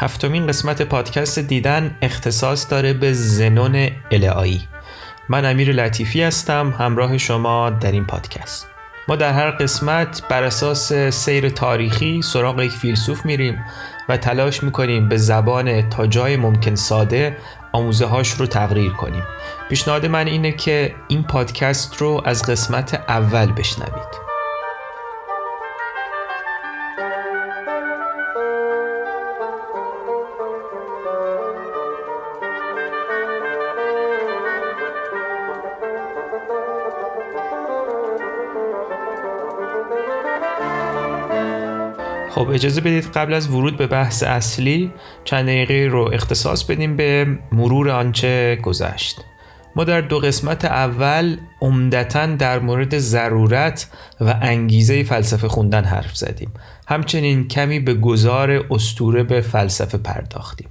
هفتمین قسمت پادکست دیدن اختصاص داره به زنون الهایی من امیر لطیفی هستم همراه شما در این پادکست. ما در هر قسمت بر اساس سیر تاریخی سراغ یک فیلسوف میریم و تلاش می‌کنیم به زبان تا جای ممکن ساده آموزه هاش رو تغییر کنیم. پیشنهاد من اینه که این پادکست رو از قسمت اول بشنوید. خب اجازه بدید قبل از ورود به بحث اصلی چند دقیقه رو اختصاص بدیم به مرور آنچه گذشت. ما در دو قسمت اول عمدتا در مورد ضرورت و انگیزه فلسفه خوندن حرف زدیم. همچنین کمی به گذار استوره به فلسفه پرداختیم.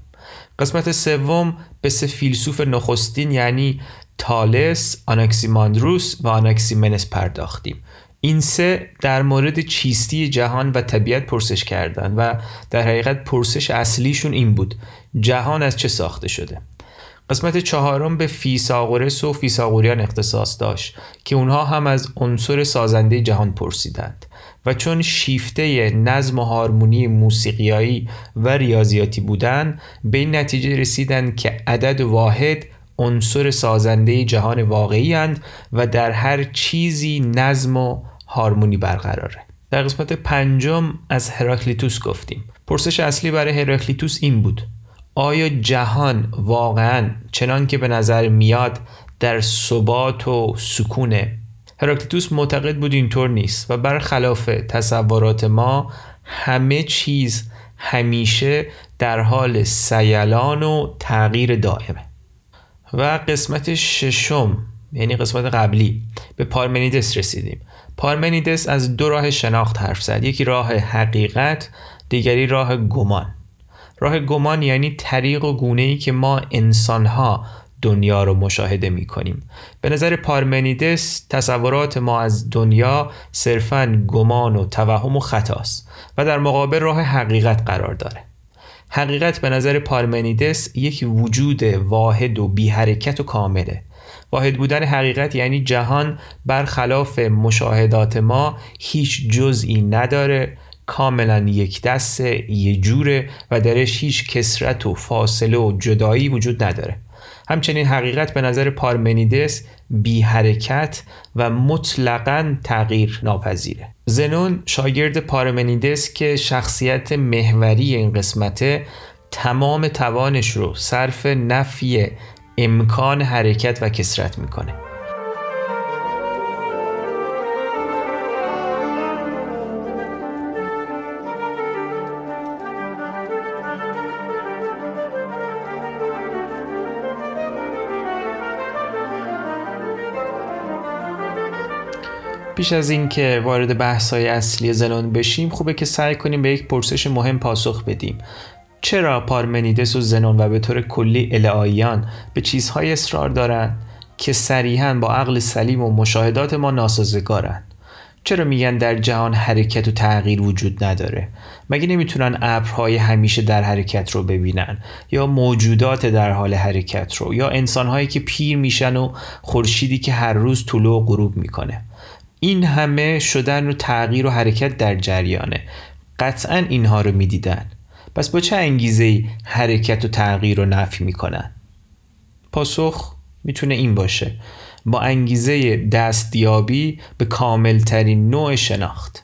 قسمت سوم به سه فیلسوف نخستین یعنی تالس، آناکسیماندروس و آناکسیمنس پرداختیم. این سه در مورد چیستی جهان و طبیعت پرسش کردند و در حقیقت پرسش اصلیشون این بود جهان از چه ساخته شده؟ قسمت چهارم به فیساغورس و فیساغوریان اختصاص داشت که اونها هم از عنصر سازنده جهان پرسیدند و چون شیفته نظم و هارمونی موسیقیایی و ریاضیاتی بودند به این نتیجه رسیدند که عدد واحد عنصر سازنده جهان واقعی و در هر چیزی نظم و هارمونی برقراره. در قسمت پنجم از هراکلیتوس گفتیم. پرسش اصلی برای هراکلیتوس این بود. آیا جهان واقعا چنان که به نظر میاد در ثبات و سکونه؟ هراکلیتوس معتقد بود اینطور نیست و برخلاف تصورات ما همه چیز همیشه در حال سیلان و تغییر دائمه. و قسمت ششم یعنی قسمت قبلی به پارمنیدس رسیدیم. پارمنیدس از دو راه شناخت حرف زد. یکی راه حقیقت دیگری راه گمان. راه گمان یعنی طریق و گونه ای که ما انسانها دنیا رو مشاهده می کنیم به نظر پارمنیدس تصورات ما از دنیا صرفا گمان و توهم و خطاست و در مقابل راه حقیقت قرار داره. حقیقت به نظر پارمنیدس یک وجود واحد و بی حرکت و کامله. واحد بودن حقیقت یعنی جهان برخلاف مشاهدات ما هیچ جزئی نداره کاملا یک دست یه جوره و درش هیچ کسرت و فاصله و جدایی وجود نداره. همچنین حقیقت به نظر پارمنیدس بی حرکت و مطلقا تغییر ناپذیره. زنون شاگرد پارمنیدس که شخصیت محوری این قسمته تمام توانش رو صرف نفی امکان حرکت و کسرت می‌کنه. پیش از اینکه وارد بحث‌های اصلی زنون بشیم خوبه که سعی کنیم به یک پرسش مهم پاسخ بدیم. چرا پارمنیدس و زنون و به طور کلی الهاییان به چیزهای اصرار دارند که صریحا با عقل سلیم و مشاهدات ما ناسازگارند؟ چرا میگن در جهان حرکت و تغییر وجود نداره؟ مگه نمی‌تونن ابرهای همیشه در حرکت رو ببینن؟ یا موجودات در حال حرکت رو؟ یا انسانهایی که پیر میشن و خورشیدی که هر روز طلوع و غروب می‌کنه؟ این همه شدن و تغییر و حرکت در جریانه. قطعا اینها رو می‌دیدن. پس با چه انگیزه حرکت و تغییر رو نفی می‌کنن؟ پاسخ می‌تونه این باشه. با انگیزه دستیابی به کاملترین نوع شناخت.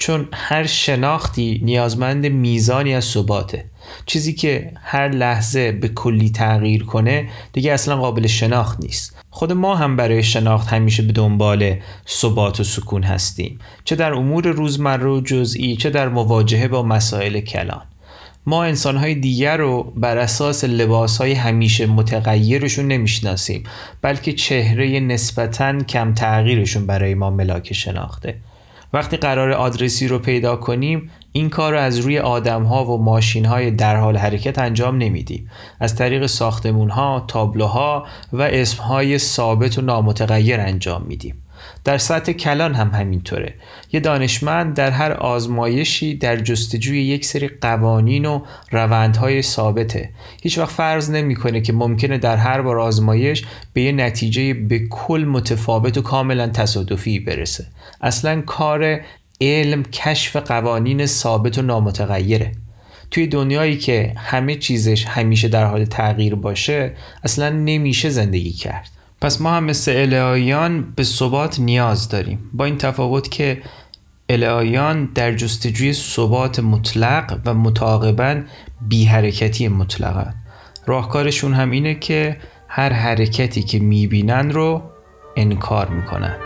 چون هر شناختی نیازمند میزانی از ثباته. چیزی که هر لحظه به کلی تغییر کنه دیگه اصلا قابل شناخت نیست. خود ما هم برای شناخت همیشه به دنبال ثبات و سکون هستیم. چه در امور روزمره و جزئی چه در مواجهه با مسائل کلان. ما انسانهای دیگر رو بر اساس لباسهای همیشه متغیرشون نمی‌شناسیم بلکه چهره نسبتا کم تغییرشون برای ما ملاک شناخته. وقتی قرار آدرسی رو پیدا کنیم این کار رو از روی آدم ها و ماشین های در حال حرکت انجام نمیدیم از طریق ساختمون ها، تابلوها و اسم های ثابت و نامتغیر انجام میدیم در سطح کلان هم همینطوره. یه دانشمند در هر آزمایشی در جستجوی یک سری قوانین و روندهای ثابته. هیچ وقت فرض نمی‌کنه که ممکنه در هر بار آزمایش به یه نتیجه به کل متفاوت و کاملا تصادفی برسه. اصلا کار علم کشف قوانین ثابت و نامتغیره. توی دنیایی که همه چیزش همیشه در حال تغییر باشه اصلا نمیشه زندگی کرد. پس ما هم مثل الهیان به ثبات نیاز داریم. با این تفاوت که الهیان در جستجوی ثبات مطلق و متعاقبا بی حرکتی مطلقن راهکارشون هم اینه که هر حرکتی که می‌بینن رو انکار می‌کنن.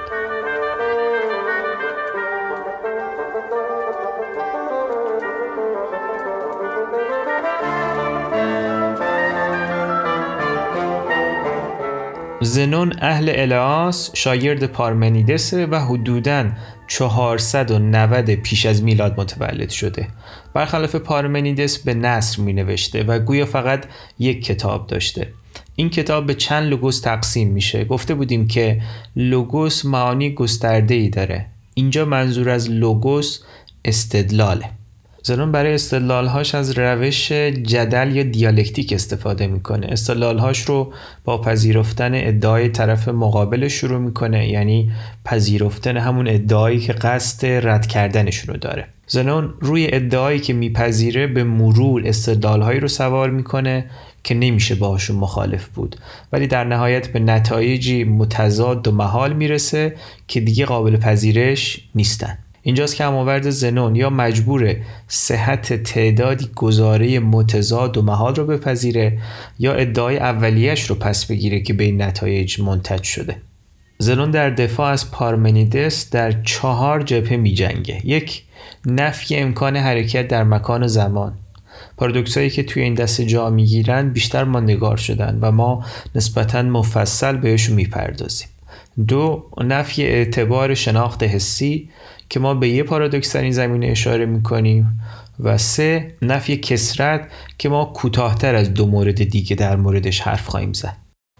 زنون اهل الاس شاگرد پارمنیدسه و حدوداً 490 پیش از میلاد متولد شده. برخلاف پارمنیدس به نصر می نوشته و گویا فقط یک کتاب داشته. این کتاب به چند لوگوس تقسیم میشه. گفته بودیم که لوگوس معانی گسترده ای داره. اینجا منظور از لوگوس استدلاله. زنون برای استدلالهاش از روش جدل یا دیالکتیک استفاده می‌کنه. استدلالهاش رو با پذیرفتن ادعای طرف مقابل شروع می‌کنه یعنی پذیرفتن همون ادعایی که قصد رد کردنشون رو داره. زنون روی ادعایی که میپذیره به مرور استدلالهایی رو سوار می‌کنه که نمیشه باهاشون مخالف بود. ولی در نهایت به نتایجی متضاد و محال می‌رسه که دیگه قابل پذیرش نیستن. اینجاست که هماورد زنون یا مجبور صحت تعدادی گزاره متضاد و محال رو بپذیره یا ادعای اولیش رو پس بگیره که به این نتایج منتج شده. زنون در دفاع از پارمنیدس در چهار جبهه می جنگه. یک نفی امکان حرکت در مکان و زمان. پارادوکسایی که توی این دسته جا می‌گیرن بیشتر ماندگار شدن و ما نسبتا مفصل بهشون می‌پردازیم. دو نفی اعتبار شناخت حسی که ما به یه پارادوکس در این زمینه اشاره می‌کنیم و سه نفی کسرت که ما کوتاهتر از دو مورد دیگه در موردش حرف خواهیم زد.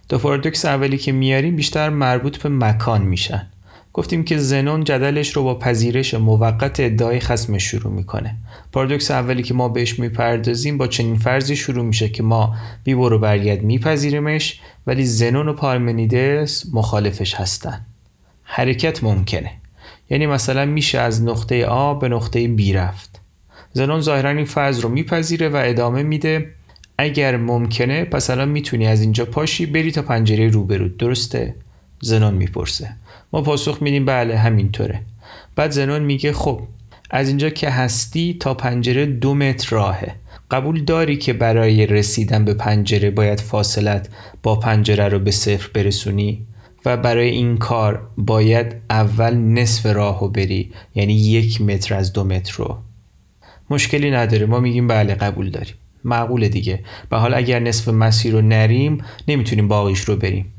دو پارادوکس اولی که میاریم بیشتر مربوط به مکان میشن. گفتیم که زنون جدلش رو با پذیرش موقت ادعای خسم شروع می‌کنه. پارادوکس اولی که ما بهش می‌پردازیم با چنین فرضی شروع میشه که ما بی برو برگرد میپذیریمش ولی زنون و پارمنیدس مخالفش هستن. حرکت ممکنه. یعنی مثلا میشه از نقطه A به نقطه B رفت. زنون ظاهرا این فرض رو میپذیره و ادامه میده. اگر ممکنه پس الان می‌تونی از اینجا پاشی بری تا پنجره روبرو. درسته؟ زنون می‌پرسه. ما پاسخ میدیم بله همینطوره. بعد زنون میگه خب از اینجا که هستی تا پنجره دو متر راهه. قبول داری که برای رسیدن به پنجره باید فاصلت با پنجره رو به صفر برسونی؟ و برای این کار باید اول نصف راه رو بری یعنی یک متر از دو متر رو. مشکلی نداره. ما میگیم بله قبول داریم. معقول دیگه. و حالا اگر نصف مسیر رو نریم نمی‌تونیم باقیش رو بریم.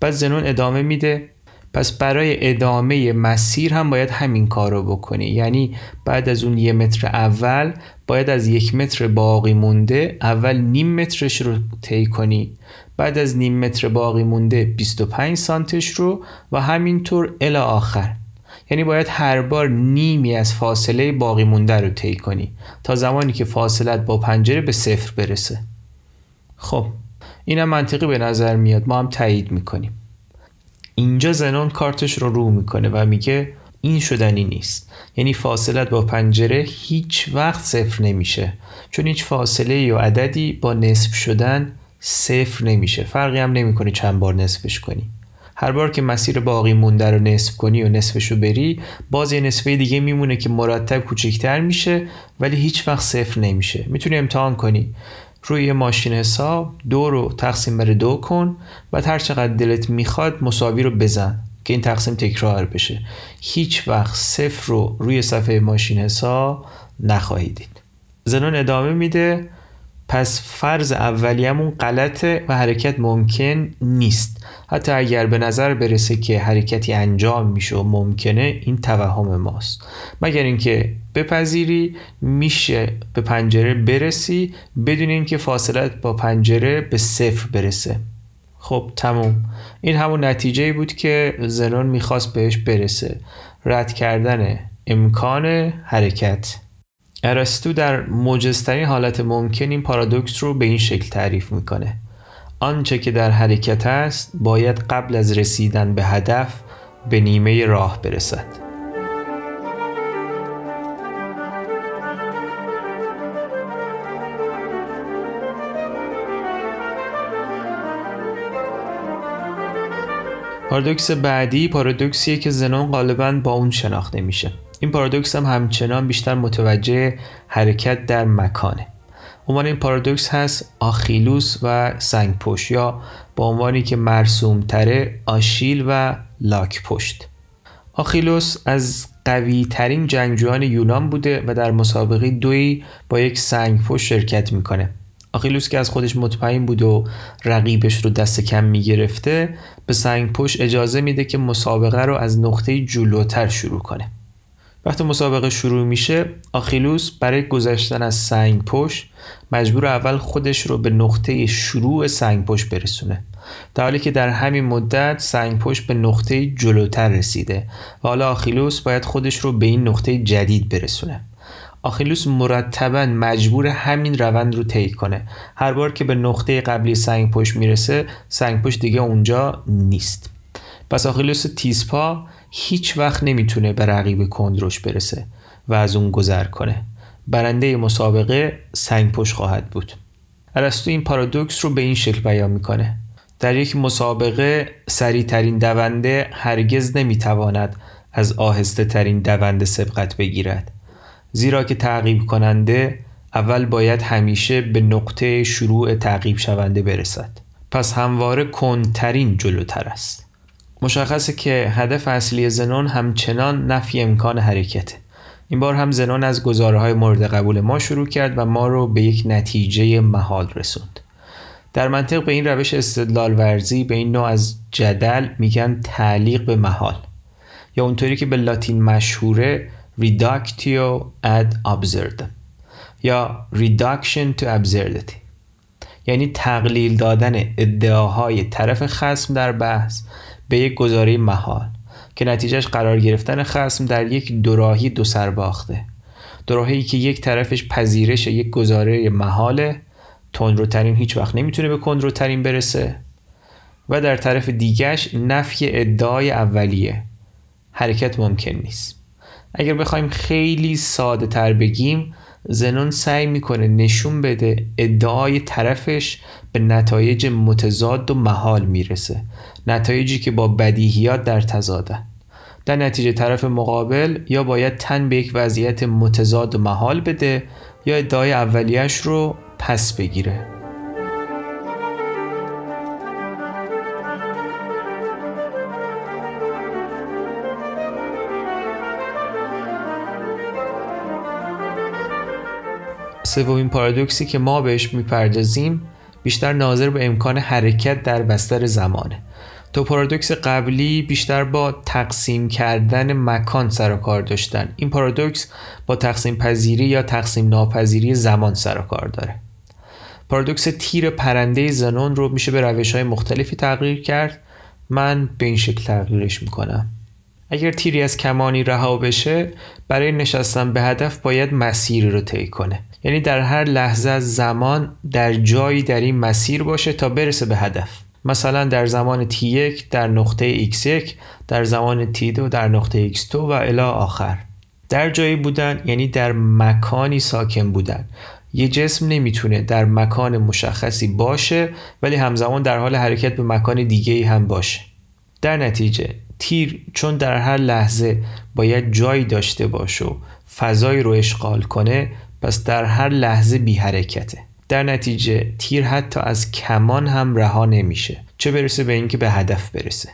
بعد زنون ادامه میده. پس برای ادامه مسیر هم باید همین کار رو بکنی. یعنی بعد از اون یه متر اول باید از یک متر باقی مونده اول نیم مترش رو طی کنی. بعد از نیم متر باقی مونده 25 سانتش رو و همینطور الی آخر. یعنی باید هر بار نیمی از فاصله باقی مونده رو طی کنی تا زمانی که فاصلت با پنجره به صفر برسه. خب اینم منطقی به نظر میاد. ما هم تایید می‌کنیم. اینجا زنون کارتش رو رو می‌کنه و میگه این شدنی نیست. یعنی فاصلت با پنجره هیچ وقت صفر نمیشه. چون هیچ فاصله یا عددی با نصف شدن صفر نمیشه. فرقی هم نمی‌کنی چند بار نصفش کنی. هر بار که مسیر باقی مونده رو نصف کنی و نصفش رو بری باز یه نصفه دیگه میمونه که مرتب کوچکتر میشه ولی هیچ وقت صفر نمیشه. می‌تونی امتحان کنی. روی ماشین حساب دو رو تقسیم بر دو کن و هر چقدر دلت می‌خواد مساوی رو بزن. که این تقسیم تکرار بشه. هیچ وقت صفر رو روی صفحه ماشین حساب نخواهید دید. زنون ادامه میده پس فرض اولیمون غلطه و حرکت ممکن نیست. حتی اگر به نظر برسه که حرکتی انجام میشه و ممکنه این توهم ماست. مگر اینکه بپذیری میشه به پنجره برسی بدون اینکه فاصلت با پنجره به صفر برسه. خب تموم. این همون نتیجه بود که زنون می‌خواست بهش برسه. رد کردن امکان حرکت. ارسطو در موجزترین حالت ممکن این پارادوکس رو به این شکل تعریف می‌کنه. آنچه که در حرکت است باید قبل از رسیدن به هدف به نیمه راه برسد. پارادوکس بعدی پارادوکسیه که زنون غالبا با اون شناخته میشه. این پارادوکس هم همچنان بیشتر متوجه حرکت در مکانه. عنوان این پارادوکس هست آخیلوس و سنگ پشت یا با عنوانی که مرسوم تره آشیل و لاک پشت آخیلوس از قوی ترین جنگجویان یونان بوده و در مسابقه دوی با یک سنگ پشت شرکت می‌کنه. آخیلوس که از خودش مطمئن بود و رقیبش رو دست کم می‌گرفته به سنگ پشت اجازه میده که مسابقه رو از نقطه جلوتر شروع کنه. وقتی مسابقه شروع میشه آخیلوس برای گذشتن از سنگ پشت مجبور اول خودش رو به نقطه شروع سنگ پشت برسونه. در حالی که در همین مدت سنگ پشت به نقطه جلوتر رسیده و حالا آخیلوس باید خودش رو به این نقطه جدید برسونه. آخیلوس مرتبا مجبور همین روند رو طی کنه. هر بار که به نقطه قبلی سنگ پشت می‌رسه سنگ پشت دیگه اونجا نیست. پس آخیلوس تیزپا هیچ وقت نمی‌تونه به رقیب کندروش برسه و از اون گذر کنه. برنده مسابقه سنگ پشت خواهد بود. ارسطو این پارادوکس رو به این شکل بیان می‌کنه. در یک مسابقه سریع ترین دونده هرگز نمی‌تواند از آهسته ترین دونده سبقت بگیرد. زیرا که تعقیب کننده اول باید همیشه به نقطه شروع تعقیب شونده برسد. پس همواره کنترین جلوتر است. مشخصه که هدف اصلی زنون همچنان نفی امکان حرکته. این بار هم زنون از گزاره مورد قبول ما شروع کرد و ما رو به یک نتیجه محال رسوند. در منطق به این روش استدلال ورزی به این نوع از جدل میگن تعلیق به محال. یا اونطوری که به لاتین مشهوره reductio ad absurdum یا reduction to absurdity. یعنی تقلیل دادن ادعاهای طرف خسم در بحث به یک گزاره محال که نتیجهش قرار گرفتن خسم در یک دوراهی دو سر باخته. دوراهی که یک طرفش پذیرش یک گزاره محاله تندروترین هیچ وقت نمی‌تونه به کندروترین برسه و در طرف دیگش نفی ادعای اولیه حرکت ممکن نیست. اگر بخوایم خیلی ساده تر بگیم زنون سعی می‌کنه نشون بده ادعای طرفش به نتایج متضاد و محال می‌رسه. نتایجی که با بدیهیات در تضادن در نتیجه طرف مقابل یا باید تن به یک وضعیت متضاد و محال بده یا ادعای اولیش رو پس بگیره. سومین پارادوکسی که ما بهش می‌پردازیم بیشتر ناظر به امکان حرکت در بستر زمانه. تو پارادوکس قبلی بیشتر با تقسیم کردن مکان سر و کار داشتن. این پارادوکس با تقسیم پذیری یا تقسیم ناپذیری زمان سر و کار داره. پارادوکس تیر پرنده زنون رو میشه به روش های مختلفی تغییر کرد. من به این شکل تغییرش می‌کنم. اگر تیری از کمانی رها بشه برای نشستن به هدف باید مسیری رو طی کنه. یعنی در هر لحظه زمان در جایی در این مسیر باشه تا برسه به هدف. مثلا در زمان t1 در نقطه x1 در زمان t2 در نقطه x2 و الی آخر. در جایی بودن یعنی در مکانی ساکن بودن. یه جسم نمی‌تونه در مکان مشخصی باشه ولی همزمان در حال حرکت به مکان دیگه هم باشه. در نتیجه تیر چون در هر لحظه باید جایی داشته باشه و فضایی رو اشغال کنه پس در هر لحظه بی حرکته. در نتیجه تیر حتی از کمان هم رها نمیشه. چه برسه به اینکه به هدف برسه.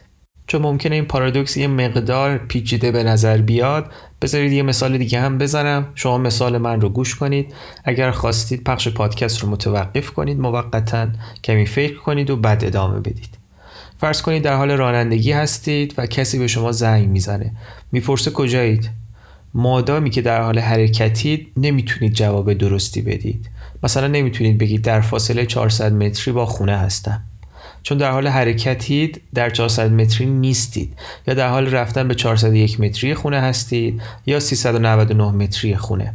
چون ممکنه این پارادوکس یه مقدار پیچیده به نظر بیاد بذارید یه مثال دیگه هم بزنم. شما مثال من رو گوش کنید. اگر خواستید پخش پادکست رو متوقف کنید موقتا کمی فکر کنید و بعد ادامه بدید. فرض کنید در حال رانندگی هستید و کسی به شما زنگ می‌زنه. می‌پرسه کجایید؟ مادامی که در حال حرکتید نمی‌تونید جواب درستی بدید. مثلا نمی‌تونید بگید در فاصله 400 متری با خونه هستم. چون در حال حرکتید در 400 متری نیستید. یا در حال رفتن به 401 متری خونه هستید یا 399 متری خونه.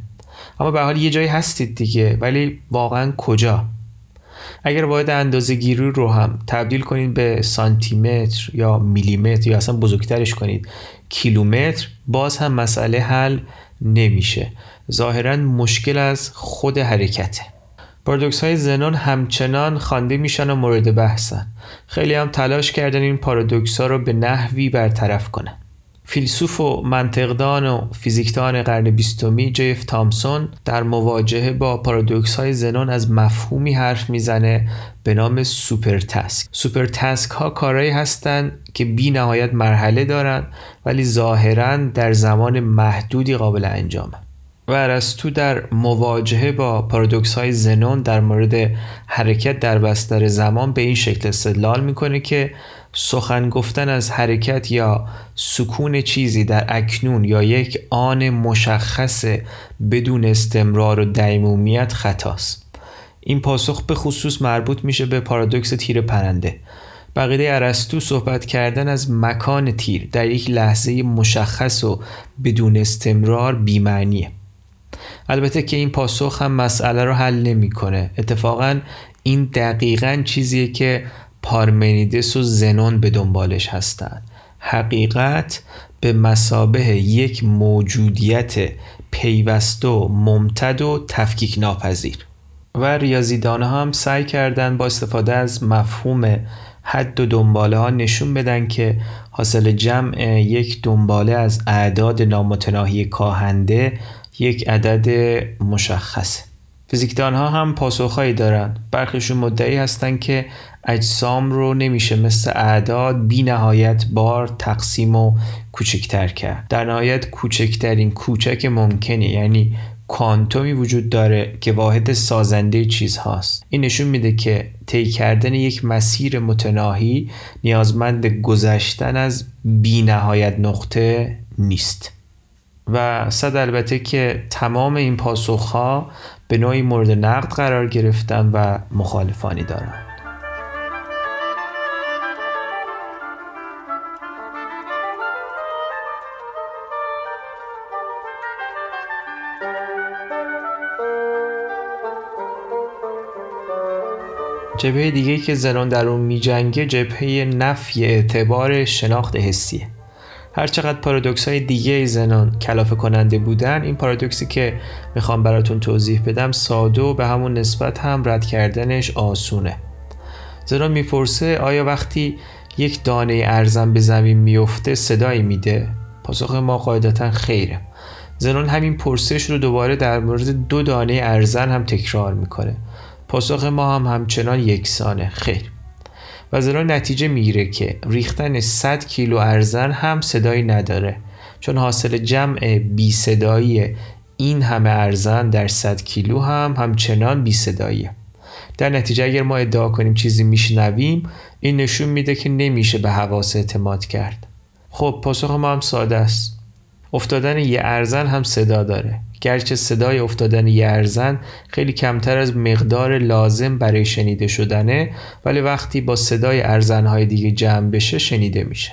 اما به حال یه جایی هستید دیگه ولی واقعا کجا؟ اگر واحد اندازه گیری رو هم تبدیل کنید به سانتیمتر یا میلیمتر یا اصلا بزرگترش کنید کیلومتر باز هم مسئله حل نمیشه. ظاهرا مشکل از خود حرکته. پارادوکس های زنون همچنان خوانده میشن و مورد بحثن. خیلی هم تلاش کردن این پارادوکس ها رو به نحوی برطرف کنن. فیلسوف و منطقدان و فیزیکدان قرن بیستمی جیف تامسون در مواجهه با پارادوکس های زنون از مفهومی حرف می‌زنه به نام supertask supertask ها کارهایی هستند که بی نهایت مرحله دارند ولی ظاهرا در زمان محدودی قابل انجامه. و ارسطو در مواجهه با پارادوکس های زنون در مورد حرکت در بستر زمان به این شکل استدلال می‌کنه که سخن گفتن از حرکت یا سکون چیزی در اکنون یا یک آن مشخص بدون استمرار و دیمومیت خطاست. این پاسخ به خصوص مربوط میشه به پارادوکس تیر پرنده. بقیده ارسطو صحبت کردن از مکان تیر در یک لحظه مشخص و بدون استمرار بیمعنیه. البته که این پاسخ هم مسئله رو حل نمی‌کنه. اتفاقا این دقیقا چیزیه که پارمنیدس و زنون به دنبالش هستند. حقیقت به مسابه یک موجودیت پیوسته و ممتد و تفکیک ناپذیر و ریاضیدان هم سعی کردند با استفاده از مفهوم حد و دنباله ها نشون بدن که حاصل جمع یک دنباله از اعداد نامتناهی کاهنده یک عدد مشخصه. فیزیکدان ها هم پاسخهایی دارن برخیشون مدعی هستن که اجسام رو نمیشه مثل اعداد بی نهایت بار تقسیم و کوچکتر کرد. در نهایت کوچکترین کوچک ممکنه یعنی کوانتومی وجود داره که واحد سازنده چیز هاست این نشون میده که طی کردن یک مسیر متناهی نیازمند گذشتن از بی نهایت نقطه نیست. و صد البته که تمام این پاسخها به نوعی مورد نقد قرار گرفتن و مخالفانی دارند جبهه دیگه که زنان در اون میجنگه جبهه نفی اعتبار شناخت حسیه. هرچقدر پارادوکس های دیگه زنان کلافه کننده بودن این پارادوکسی که می‌خوام براتون توضیح بدم ساده و به همون نسبت هم رد کردنش آسونه. زنان می‌پرسه آیا وقتی یک دانه ارزن به زمین میفته صدایی میده؟ پاسخ ما قاعدتا خیره. زنان همین پرسش رو دوباره در مورد دو دانه ارزن هم تکرار می‌کنه. پاسخ ما هم همچنان یکسانه. خیر. و زیرا نتیجه می‌گیره که ریختن 100 کیلو ارزن هم صدایی نداره. چون حاصل جمع بی صدایی این همه ارزن در 100 کیلو هم همچنان بی صداییه. در نتیجه اگر ما ادعا کنیم چیزی میشنویم این نشون میده که نمیشه به حواس اعتماد کرد. خب پاسخ ما هم ساده است. افتادن یه ارزن هم صدا داره. گرچه صدای افتادن یه ارزن خیلی کمتر از مقدار لازم برای شنیده شدنه ولی وقتی با صدای ارزنهای دیگه جمع بشه شنیده میشه.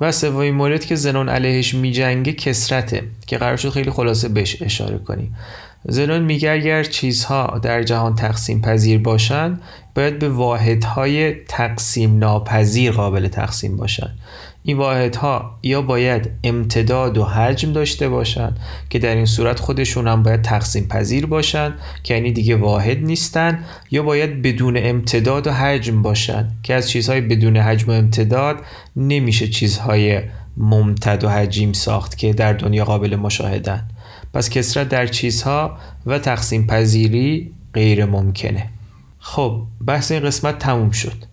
و سومین مورد که زنون علیهش میجنگه کسرته که قرار شد خیلی خلاصه بهش اشاره کنیم زنون میگه اگر چیزها در جهان تقسیم پذیر باشند باید به واحدهای تقسیم ناپذیر قابل تقسیم باشند این واحدها یا باید امتداد و حجم داشته باشند که در این صورت خودشون هم باید تقسیم پذیر باشند که یعنی دیگه واحد نیستن یا باید بدون امتداد و حجم باشند که از چیزهای بدون حجم و امتداد نمیشه چیزهای ممتد و حجیم ساخت که در دنیا قابل مشاهدن. پس کسرت در چیزها و تقسیم پذیری غیر ممکنه. خب بحث این قسمت تموم شد.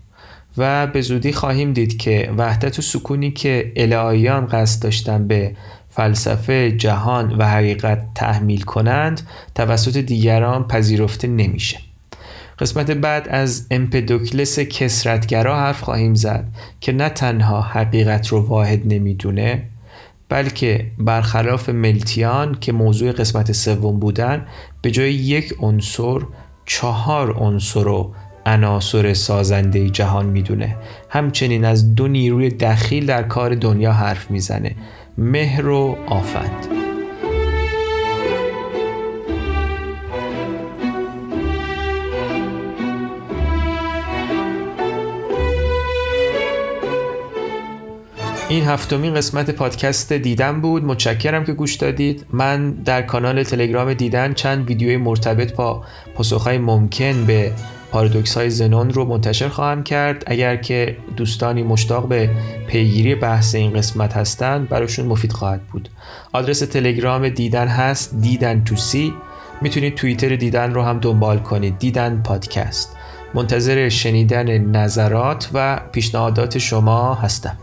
و به زودی خواهیم دید که وحدت و سکونی که الهیان قصد داشتن به فلسفه جهان و حقیقت تحمیل کنند توسط دیگران پذیرفته نمیشه. قسمت بعد از امپدوکلس کسرتگرا حرف خواهیم زد که نه تنها حقیقت رو واحد نمی‌دونه بلکه برخلاف ملتیان که موضوع قسمت سوم بودن به جای یک عنصر چهار عنصر رو عناصر سازنده جهان می‌دونه. همچنین از دو نیروی دخیل در کار دنیا حرف می‌زنه. مهر و آفت. این هفتمین قسمت پادکست دیدن بود. متشکرم که گوش دادید. من در کانال تلگرام دیدن چند ویدیوی مرتبط با پاسخهای ممکن به پارادوکس های زنون رو منتشر خواهم کرد. اگر که دوستانی مشتاق به پیگیری بحث این قسمت هستند براشون مفید خواهد بود. آدرس تلگرام دیدن هست دیدن تو سی. می‌تونید توییتر دیدن رو هم دنبال کنید. دیدن پادکست. منتظر شنیدن نظرات و پیشنهادات شما هستم.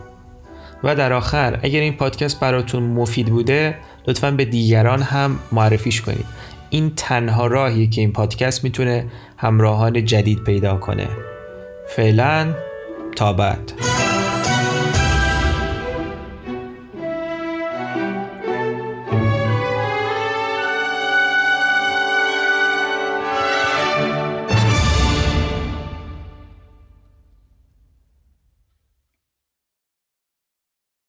و در آخر اگر این پادکست براتون مفید بوده لطفا به دیگران هم معرفیش کنید. این تنها راهیه که این پادکست می‌تونه همراهان جدید پیدا کنه. فعلا تا بعد.